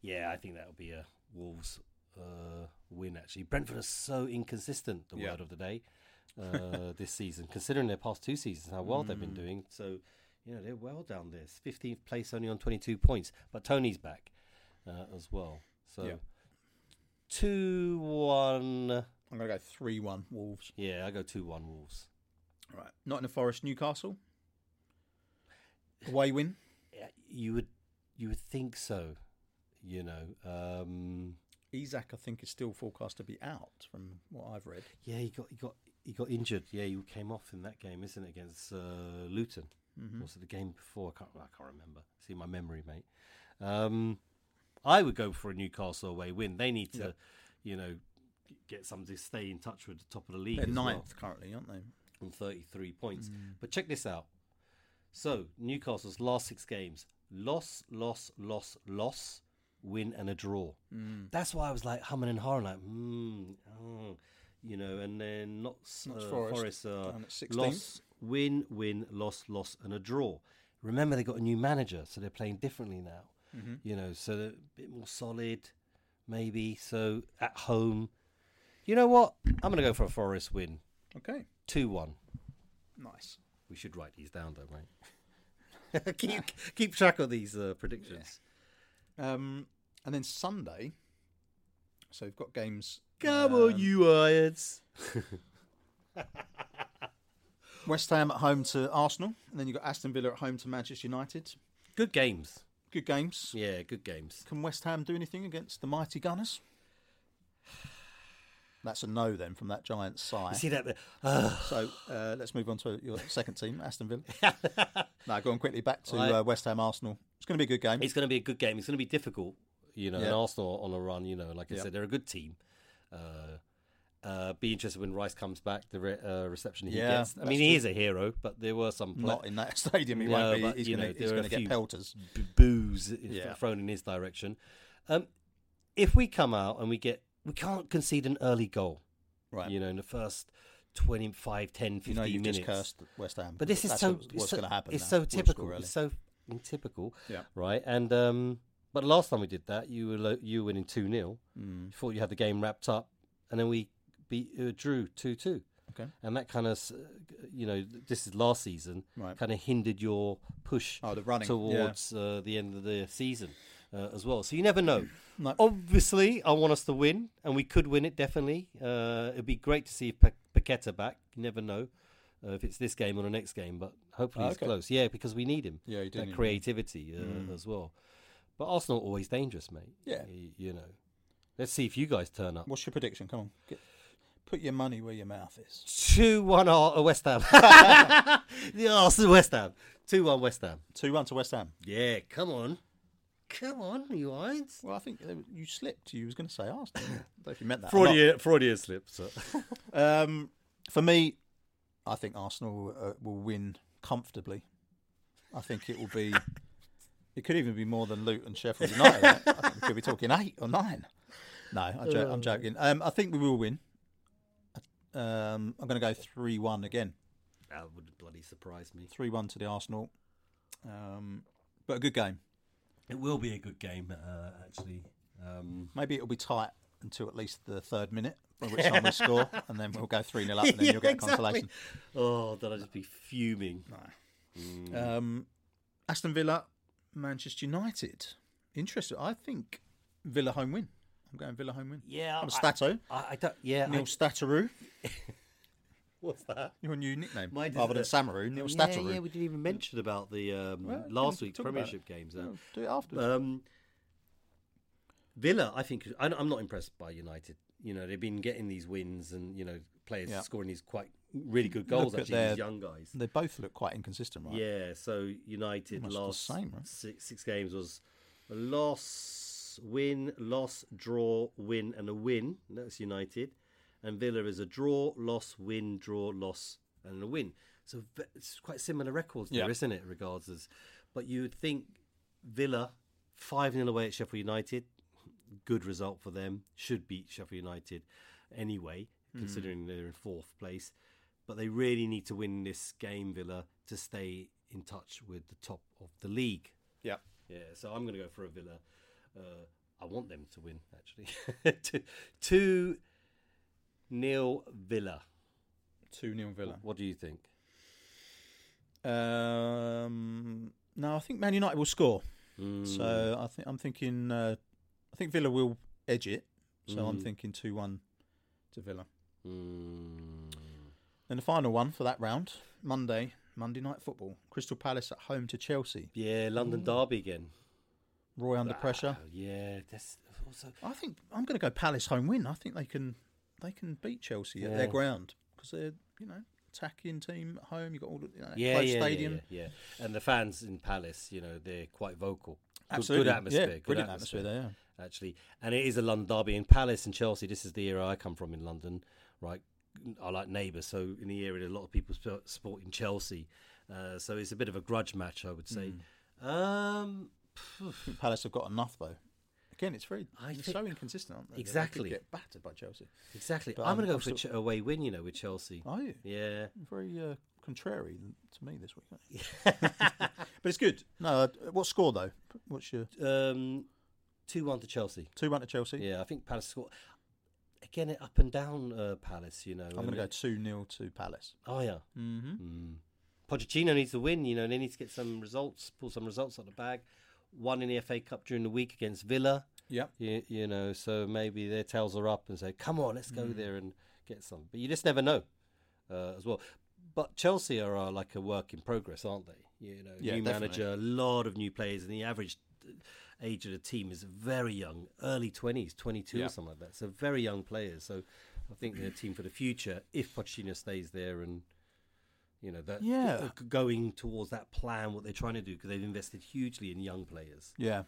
Yeah, I think that'll be a Wolves uh, win. Actually, Brentford are so inconsistent. The Yeah. word of the day uh, <laughs> this season, considering their past two seasons, how well they've been doing. So you know they're well down there. Fifteenth place, only on twenty-two points, but Toney's back uh, as well. So Yeah. two one. I'm going to go 3 1 Wolves. Yeah, I go two one Wolves. Right. Nottingham Forest, Newcastle. Away win. You would you would think so, you know. Um, Isaac, I think, is still forecast to be out from what I've read. yeah, he got he got he got injured. Yeah, he came off in that game, isn't it, against uh, Luton? Mm-hmm. Was it the game before? I can't I can't remember. See my memory, mate. Um, I would go for a Newcastle away win. They need to, you know, get some to stay in touch with the top of the league. They're as well. ninth currently, aren't they? on 33 points. Mm. But check this out. So, Newcastle's last six games loss, loss, loss, loss, win, and a draw. Mm. That's why I was like humming and hawing, like, hmm, oh, you know, and then not uh, Forest, Forest, uh, down at 16th. loss, win, win, loss, loss, and a draw. Remember, they got a new manager, so they're playing differently now. Mhm. You know, so they're a bit more solid, maybe. So at home, you know what? I'm going to go for a Forest win, Okay. two one. Nice. We should write these down, though, right? <laughs> keep keep track of these uh, predictions. Um, and then Sunday. So we've got games. Come um, on, you Irons. <laughs> West Ham at home to Arsenal, and then you've got Aston Villa at home to Manchester United. Good games. Good games. Yeah, good games. Can West Ham do anything against the mighty Gunners? That's a no then from that giant sigh. You see that? Uh, <sighs> So uh, let's move on to your second team, Aston Villa. <laughs> now go on quickly back to uh, West Ham Arsenal. It's going to be a good game. it's going to be a good game. It's going to be difficult, you know. And Arsenal on a run, you know. Like I Yeah. said, they're a good team. Uh, uh, be interested when Rice comes back. The re- uh, reception he Yeah, gets. I mean, he is a hero, but there were some pla- Not in that <laughs> stadium, he No, won't be. He's going to there are a get pelters. b- booze Yeah. thrown in his direction. Um, if we come out and we get, we can't concede an early goal. Right. You know, in the first 25, 10, 15 you know, minutes. just cursed West Ham. But this is so what's, so- going to happen. It's now. so typical. score early. It's so typical, Yeah. right? And um, but last time we did that, you were lo- you were winning two 0 Mm. You thought you had the game wrapped up, and then we beat uh, drew two two. Okay. And that kind of, you know, this is last season, Right. kind of hindered your push Oh, the running. towards uh, the end of the season uh, as well. So you never know. <clears throat> No. Obviously, I want us to win, and we could win it definitely. Uh, it'd be great to see Pa- Paqueta back. You never know uh, if it's this game or the next game, but hopefully he's okay. close. Yeah, because we need him. Yeah, you do. that creativity uh, Mm. as well. But Arsenal always dangerous, mate. Yeah. Y- you know. Let's see if you guys turn up. What's your prediction? Come on. Get, put your money where your mouth is. Two one Ar- uh, West Ham. <laughs> the Arsenal West Ham. Two one West Ham. 2 1 to West Ham. Yeah, come on, come on, you Irons. Well, I think uh, you slipped. You was going to say Arsenal. I don't know if you meant that. Freudian, Freudian slip. So. <laughs> Um, for me, I think Arsenal uh, will win comfortably. I think it will be. <laughs> It could even be more than Luton, and Sheffield United. I think we could be talking eight or nine. No, I'm, jo- I'm joking. Um, I think we will win. Um, I'm going to go three-one again. That would bloody surprise me. Three-one to the Arsenal. Um, but a good game. It will be a good game, uh, actually. Um, Maybe it'll be tight until at least the third minute, by which time we <laughs> score, and then we'll go three 0 up, and then Yeah, you'll get exactly. consolation. oh, then I'd just be fuming. Um, Aston Villa, Manchester United. Interesting. I think Villa home win. I'm going Villa home win. Yeah, I'm I- Statto. I, I don't. Yeah, Neal I, Stataroo. <laughs> what's that? Your new nickname. Mine Rather than Samaroo, Neal yeah, Stataroo. yeah, we didn't even mention about the um, Well, last week's Premiership games. Oh, do it afterwards. Um, Villa, I think I'm not impressed by United. You know, they've been getting these wins and you know players Yeah. scoring these quite really good goals. Look Actually, their- these young guys. they both look quite inconsistent, right? Yeah, so United last same, right? six, six games was a loss, win, loss, draw, win, and a win. That's United. and Villa is a draw, loss, win, draw, loss, and a win. So it's quite similar records there, Yeah. not it? Regards as, but you would think Villa five 0 away at Sheffield United, good result for them. Should beat Sheffield United anyway, considering they're in fourth place. But they really need to win this game, Villa, to stay in touch with the top of the league. Yeah. Yeah, so I'm going to go for a Villa. Uh, I want them to win, actually. <laughs> two, two nil Villa. 2 0 Villa. What do you think? Um, no, I think Man United will score. Mm, So I think I'm thinking. Uh, I think Villa will edge it. So I'm Mm. thinking two one to Villa. mm, Then the final one for that round, Monday, Monday night football. Crystal Palace at home to Chelsea. yeah, London Derby again. Roy under pressure. Ah, yeah, that's also. I think I'm going to go Palace home win. I think they can they can beat Chelsea at their ground because they're you know attacking team at home. You got all the you know, Yeah, close yeah, stadium. yeah, yeah, yeah. And the fans in Palace, you know, they're quite vocal. Good- Absolutely, good atmosphere. Yeah, good brilliant atmosphere there. Yeah. actually. And it is a London derby in Palace and Chelsea. This is the era I come from in London, right? I like neighbours, so in the area, a lot of people support in Chelsea. Uh, so it's a bit of a grudge match, I would say. Hmm. Um, <sighs> Palace have got enough though. Again, it's very I think- so inconsistent, aren't they? They Exactly. get battered by Chelsea. exactly. But, I'm going um, to go I'm for a still- ch- away win, you know, with Chelsea. Are you Yeah. very uh, contrary to me this week? aren't <laughs> <laughs> but it's good. No, uh, what score though? What's your Um, 2 1 to Chelsea. two one to Chelsea? Yeah, I think Palace score. Again, it up and down uh, Palace, you know. I'm going to go two 0 to Palace. Oh, yeah. Mm-hmm. Mm. Pochettino needs to win. You know, they need to get some results, pull some results out of the bag. One in the FA Cup during the week against Villa. Yeah. You, you know, so maybe their tails are up and say, "Come on, let's Mm. go there and get some." But you just never know, uh, as well. But Chelsea are uh, like a work in progress, aren't they? You know, Yeah, new definitely. manager, a lot of new players, and the average uh, age of the team is very young, early twenties, twenty-two Yeah. or something like that. So very young players. So I think they're a team for the future if Pochettino stays there and you know that Yeah. uh, going towards that plan what they're trying to do because they've invested hugely in young players Yeah.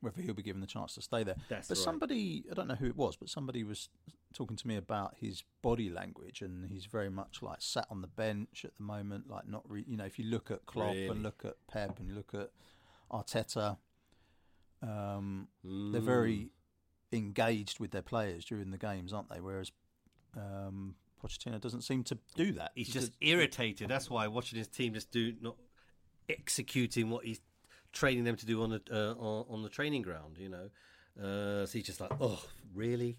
Whether he'll be given the chance to stay there. That's but right. somebody, I don't know who it was, but somebody was talking to me about his body language, and he's very much like sat on the bench at the moment. Like not, re- you know, if you look at Klopp Really? and look at Pep and you look at Arteta, um, they're Mm. very engaged with their players during the games, aren't they? Whereas um, Pochettino doesn't seem to do that. he's He just does- irritated that's why watching his team just do not executing what he's training them to do on the uh, on, on the training ground you know uh, so he's just like oh really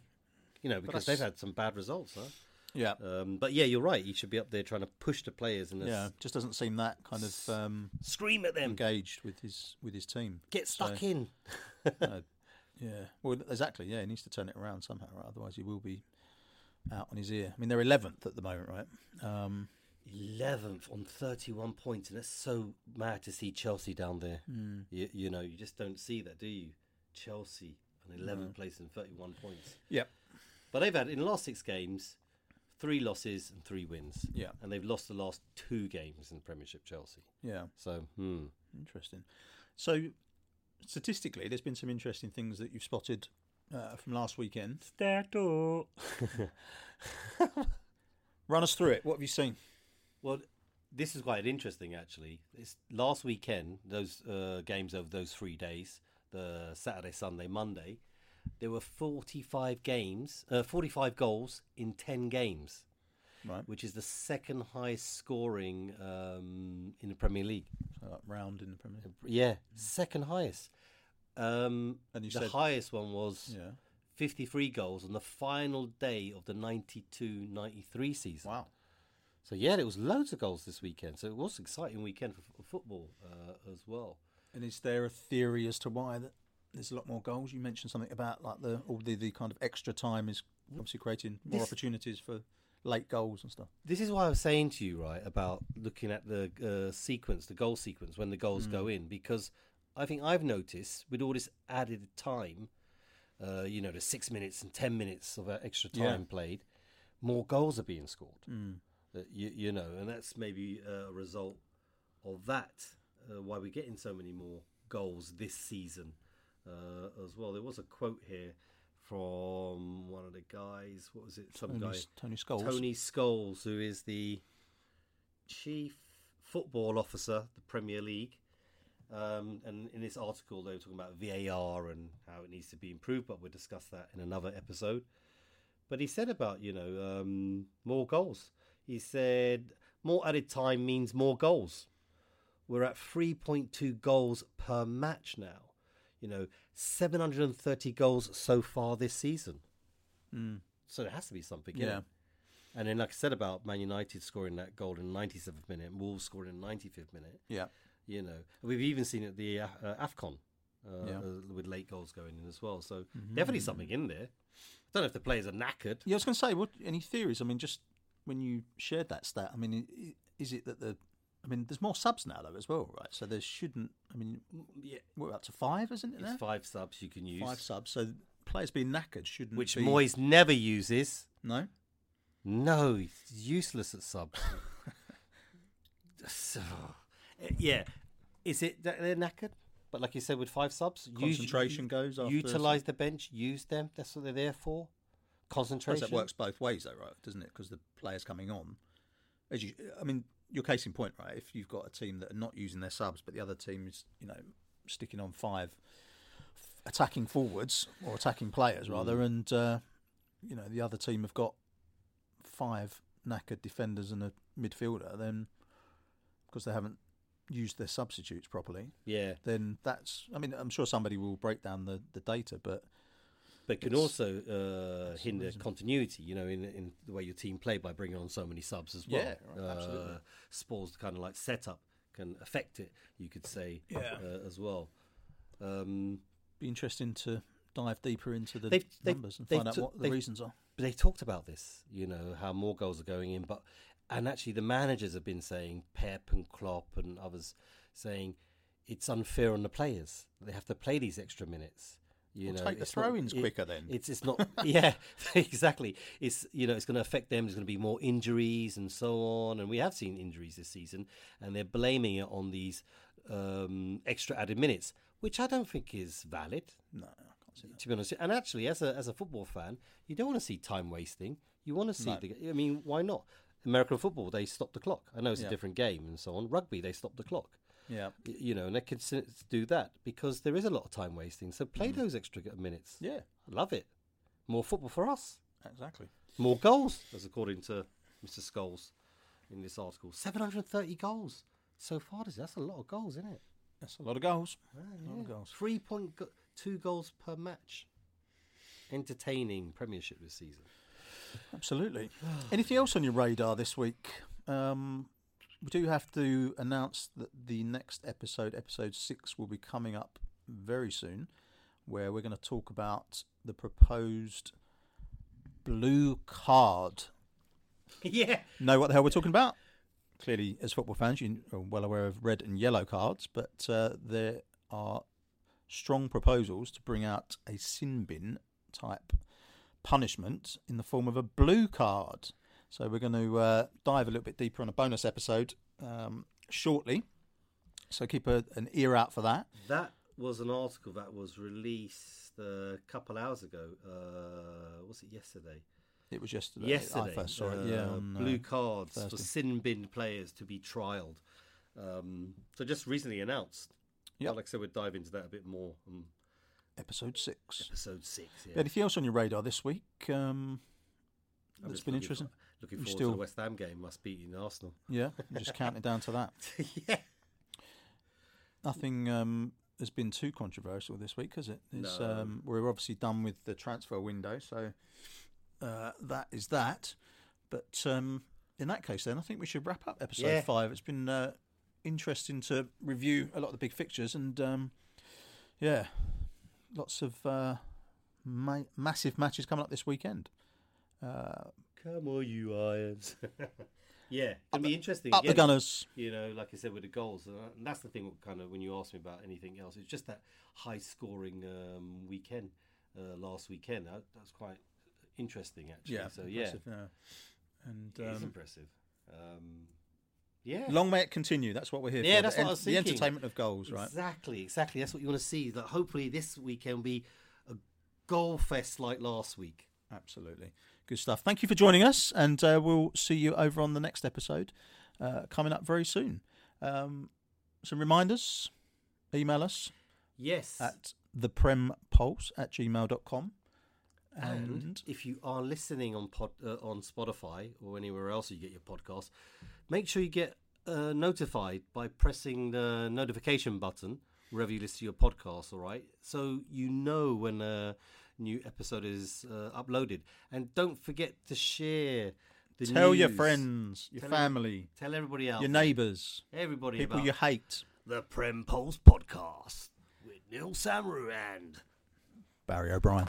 you know because they've had some bad results huh yeah, um, but yeah you're right he should be up there trying to push the players and yeah, just doesn't seem that kind of um, scream at them engaged with his with his team. get stuck So- in <laughs> Uh, <laughs> yeah, well, exactly. Yeah, he needs to turn it around somehow, right? Otherwise, he will be out on his ear. I mean, they're eleventh at the moment, right? Um, 11th on 31 points, and it's so mad to see Chelsea down there. Hmm. You, you know, you just don't see that, do you? Chelsea on 11th place and 31 points. yeah, But they've had, in the last six games, three losses and three wins. Yeah. And they've lost the last two games in the Premiership, Chelsea. yeah, So, hmm. interesting. So, statistically, there's been some interesting things that you've spotted uh, from last weekend. Statto. <laughs> Run us through it. What have you seen? Well, this is quite interesting, actually. It's last weekend, those uh, games over those three days, the Saturday, Sunday, Monday, there were 45 games, uh, 45 goals in 10 games, Right, which is the second highest scoring um, in the Premier League. so like round in the Premier. League. Yeah, second highest. Um, And you the said- highest one was Yeah. 53 goals on the final day of the 92-93 season. Wow. So yeah, there was loads of goals this weekend. So it was an exciting weekend for, for football uh, as well. And is there a theory as to why that there's a lot more goals? You mentioned something about like the all the, the kind of extra time is obviously creating more This- opportunities for late goals and stuff. This is why I was saying to you, right, about looking at the uh, sequence, the goal sequence when the goals Mm. go in, because I think I've noticed with all this added time, uh, you know, the six minutes and ten minutes of uh, extra Yeah. time played, more goals are being scored. Mm. Uh, you, you know, and that's maybe a result of that. Uh, why we're getting so many more goals this season uh, as well. There was a quote here from one of the guys. What was it? Some Tony, guy, Tony Scholes. Tony Scholes, who is the chief football officer, the Premier League. Um, and in this article, they were talking about VAR and how it needs to be improved, but we'll discuss that in another episode. But he said about, you know, um, more goals. He said more added time means more goals. We're at 3.2 goals per match now. You know, 730 goals so far this season. Mm. So there has to be something. Yeah. Yeah. And then, like I said about Man United scoring that goal in the 97th minute, and Wolves scoring in the 95th minute. Yeah. You know, we've even seen it at the uh, Afcon uh, Yeah. uh, with late goals going in as well. So Mhm. definitely something in there. I don't know if the players are knackered. Yeah, I was going to say, what any theories? I mean, just when you shared that stat, I mean, is it that the, I mean, there's more subs now though as well, right? So there shouldn't. I mean, Yeah, we're up to five, isn't it? it's Now? five subs you can use, Five subs. So players being knackered shouldn't. which be, Moyes never uses. No. No, he's useless at subs. <laughs> so, uh, yeah, is it that they're knackered? But like you said, with five subs, use- Concentration goes after. utilize the bench, use them. That's what they're there for. Concentration. that works both ways, though, right? Doesn't it? Because the players coming on, as you, I mean, your case in point, right? If you've got a team that are not using their subs, but the other team is, you know, sticking on five f- attacking forwards or attacking players rather, and uh, you know the other team have got five knackered defenders and a midfielder, then because they haven't used their substitutes properly, Yeah, then that's. I mean, I'm sure somebody will break down the, the data, but but can It's- also uh, hinder continuity. You know, in in the way your team play by bringing on so many subs as well. Yeah, right, absolutely. Uh, Spurs kind of like setup can affect it. You could say Yeah. uh, as well. Um, be interesting to dive deeper into the They've- they've- numbers and find out took- what the reasons are. but they talked about this, you know, how more goals are going in. But and actually, the managers have been saying, Pep and Klopp and others saying, it's unfair on the players. They have to play these extra minutes. You Well, know, take the throw-ins it- quicker then. It's it's not. <laughs> yeah, <laughs> exactly. It's you know it's going to affect them. There's going to be more injuries and so on. And we have seen injuries this season, and they're blaming it on these um, extra added minutes, which I don't think is valid No, I can't see that. to be honest. And actually, as a as a football fan, you don't want to see time wasting. You want to see No. the. I mean, why not? American football, they stop the clock. I know it's Yeah. a different game and so on. Rugby, they stop the clock. Yeah, You know, and they can do that because there is a lot of time wasting. So play those extra minutes. yeah, Love it. More football for us. exactly. More goals, as according to Mr. Scholes in this article. 730 goals so far. this- That's a lot of goals, isn't it? That's a lot of goals. Ah, lot of yeah. goals. Three point go- two goals per match. Entertaining Premiership this season. Absolutely. <sighs> Anything else on your radar this week? Um, we do have to announce that the next episode, episode six, will be coming up very soon, where we're going to talk about the proposed blue card <laughs> yeah. know what the hell we're talking about. Clearly, as football fans, you are well aware of red and yellow cards, but uh, there are strong proposals to bring out a sin bin type punishment in the form of a blue card. So we're going to uh, dive a little bit deeper on a bonus episode um, shortly. So keep a, an ear out for that. That was an article that was released a couple hours ago. Uh, was it yesterday? It was yesterday. yesterday. I first saw it. uh, Yeah, on, uh, blue cards for sin bin players to be trialled. Um, so just recently announced. Yeah, Like I said, we'll dive into that a bit more. Um, episode six. episode six. Yeah. Anything else on your radar this week? Um, that's been interesting. Looking forward to still- the West Ham game. Must beat in Arsenal. Yeah, just counting down to that. <laughs> yeah. Nothing um, has been too controversial this week, has it? It's, No. um, we're obviously done with the transfer window, so uh, that is that. But um, in that case, then I think we should wrap up episode Yeah. five. It's been uh, interesting to review a lot of the big fixtures, and um, yeah, lots of uh, ma- massive matches coming up this weekend. Come on, you Irons. <laughs> yeah, it'll be interesting. up the. Gunners. you know, like I said with the goals, and that's the thing. Kind of when you ask me about anything else, it's just that high-scoring um, weekend uh, last weekend. That, that was quite interesting, actually. Yeah, so yeah, yeah. And um, impressive. Um, yeah, long may it continue. That's what we're here Yeah, for. that's the, what I was the entertainment of goals, right? Exactly, exactly. That's what you want to see. That hopefully, this weekend will be a goal fest like last week. Absolutely. Good stuff. Thank you for joining us, and uh, we'll see you over on the next episode uh, coming up very soon. Um, some reminders email us Yes. at theprempulse at gmail.com. and And if you are listening on pod, uh, on Spotify or anywhere else you get your podcast, make sure you get uh, notified by pressing the notification button wherever you listen to your podcast. All right, so you know when a new episode is uh, uploaded, and don't forget to share. The tell your friends, your Tell every- family, tell everybody else, your neighbours, everybody people about you hate. the Prem Pulse podcast with Neal Samaroo and Barry O'Brien.